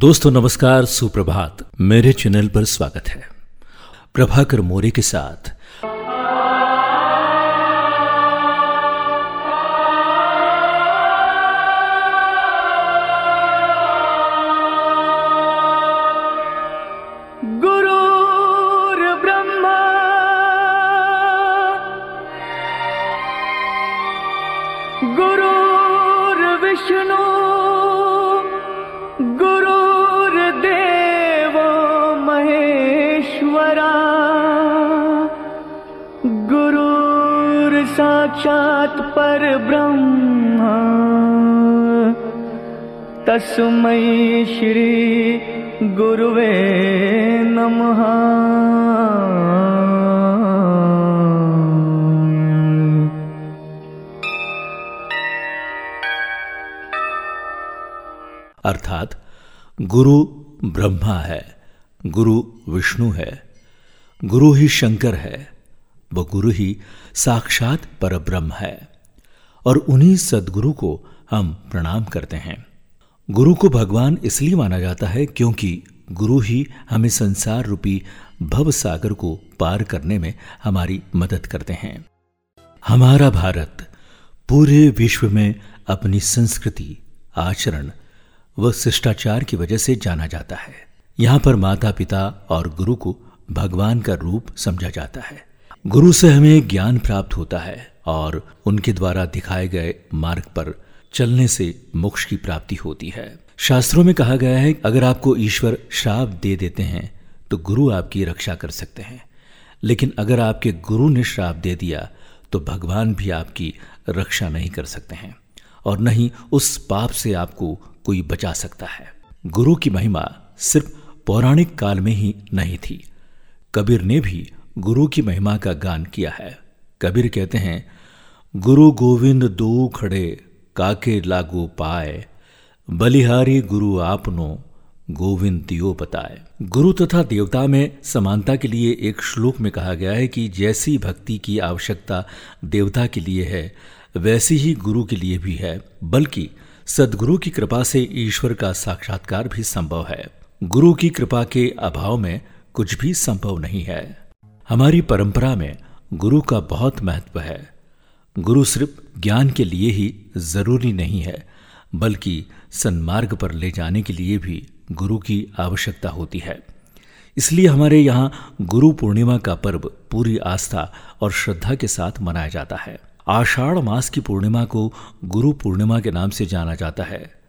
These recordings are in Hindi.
दोस्तों नमस्कार सुप्रभात। मेरे चैनल पर स्वागत है। प्रभाकर मोरे के साथ। साक्षात पर ब्रह्म। तस्मै श्री गुरुवे नमः। अर्थात, गुरु ब्रह्मा है, गुरु विष्णु है, गुरु ही शंकर है। वो गुरु ही साक्षात पर ब्रह्म है और उन्हीं सदगुरु को हम प्रणाम करते हैं। गुरु को भगवान इसलिए माना जाता है क्योंकि गुरु ही हमें संसार रूपी भव सागर को पार करने में हमारी मदद करते हैं। हमारा भारत पूरे विश्व में अपनी संस्कृति, आचरण व शिष्टाचार की वजह से जाना जाता है। यहाँ पर माता पिता और गुरु को भगवान का रूप समझा जाता है। गुरु से हमें ज्ञान प्राप्त होता है और उनके द्वारा दिखाए गए मार्ग पर चलने से मोक्ष की प्राप्ति होती है। शास्त्रों में कहा गया है, अगर आपको ईश्वर श्राप दे देते हैं तो गुरु आपकी रक्षा कर सकते हैं। लेकिन अगर आपके गुरु ने श्राप दे दिया तो भगवान भी आपकी रक्षा नहीं कर सकते हैं और न ही उस पाप से आपको कोई बचा सकता है। गुरु की महिमा सिर्फ़ पौराणिक काल में ही नहीं थी। कबीर ने भी गुरु की महिमा का गान किया है। कबीर कहते हैं, गुरु गोविंद दो खड़े, काके लागू पाए। बलिहारी गुरु आपनो गोविंद दियो बताए। गुरु तथा देवता में समानता के लिए एक श्लोक में कहा गया है कि जैसी भक्ति की आवश्यकता देवता के लिए है, वैसी ही गुरु के लिए भी है। बल्कि सदगुरु की कृपा से ईश्वर का साक्षात्कार भी संभव है। गुरु की कृपा के अभाव में कुछ भी संभव नहीं है। हमारी परंपरा में गुरु का बहुत महत्व है। गुरु सिर्फ़ ज्ञान के लिए ही ज़रूरी नहीं है, बल्कि सन्मार्ग पर ले जाने के लिए भी गुरु की आवश्यकता होती है। इसलिए हमारे यहाँ गुरु पूर्णिमा का पर्व पूरी आस्था और श्रद्धा के साथ मनाया जाता है। आषाढ़ मास की पूर्णिमा को गुरु पूर्णिमा के नाम से जाना जाता है।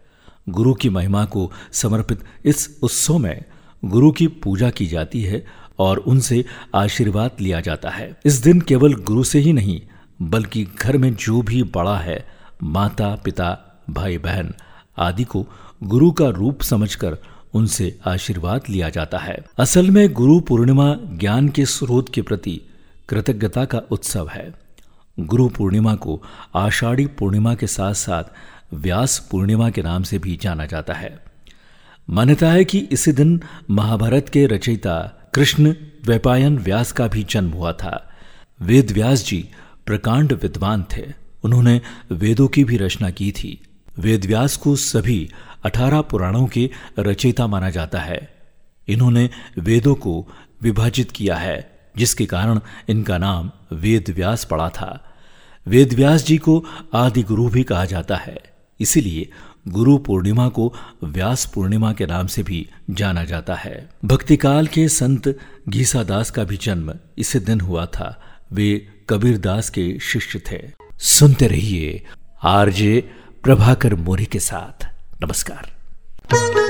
गुरु की महिमा को समर्पित इस उत्सव में गुरु की पूजा की जाती है और उनसे आशीर्वाद लिया जाता है। इस दिन केवल गुरु से ही नहीं, बल्कि घर में जो भी बड़ा है, माता, पिता, भाई बहन आदि को गुरु का रूप समझकर उनसे आशीर्वाद लिया जाता है। असल में गुरु पूर्णिमा ज्ञान के स्रोत के प्रति कृतज्ञता का उत्सव है। गुरु पूर्णिमा को आषाढ़ी पूर्णिमा के साथ साथ व्यास पूर्णिमा के नाम से भी जाना जाता है। मान्यता है कि इसी दिन महाभारत के रचयिता कृष्ण वैपायन व्यास का भी जन्म हुआ था। वेद व्यास जी प्रकांड विद्वान थे। उन्होंने वेदों की भी रचना की थी। वेद व्यास को सभी अठारह पुराणों के रचयिता माना जाता है। इन्होंने वेदों को विभाजित किया है, जिसके कारण इनका नाम वेद व्यास पड़ा था। वेद व्यास जी को आदि गुरु भी कहा जाता है। इसीलिए गुरु पूर्णिमा को व्यास पूर्णिमा के नाम से भी जाना जाता है। भक्तिकाल के संत घीसादास का भी जन्म इसी दिन हुआ था। वे कबीरदास के शिष्य थे। सुनते रहिए आरजे प्रभाकर मोरी के साथ। नमस्कार।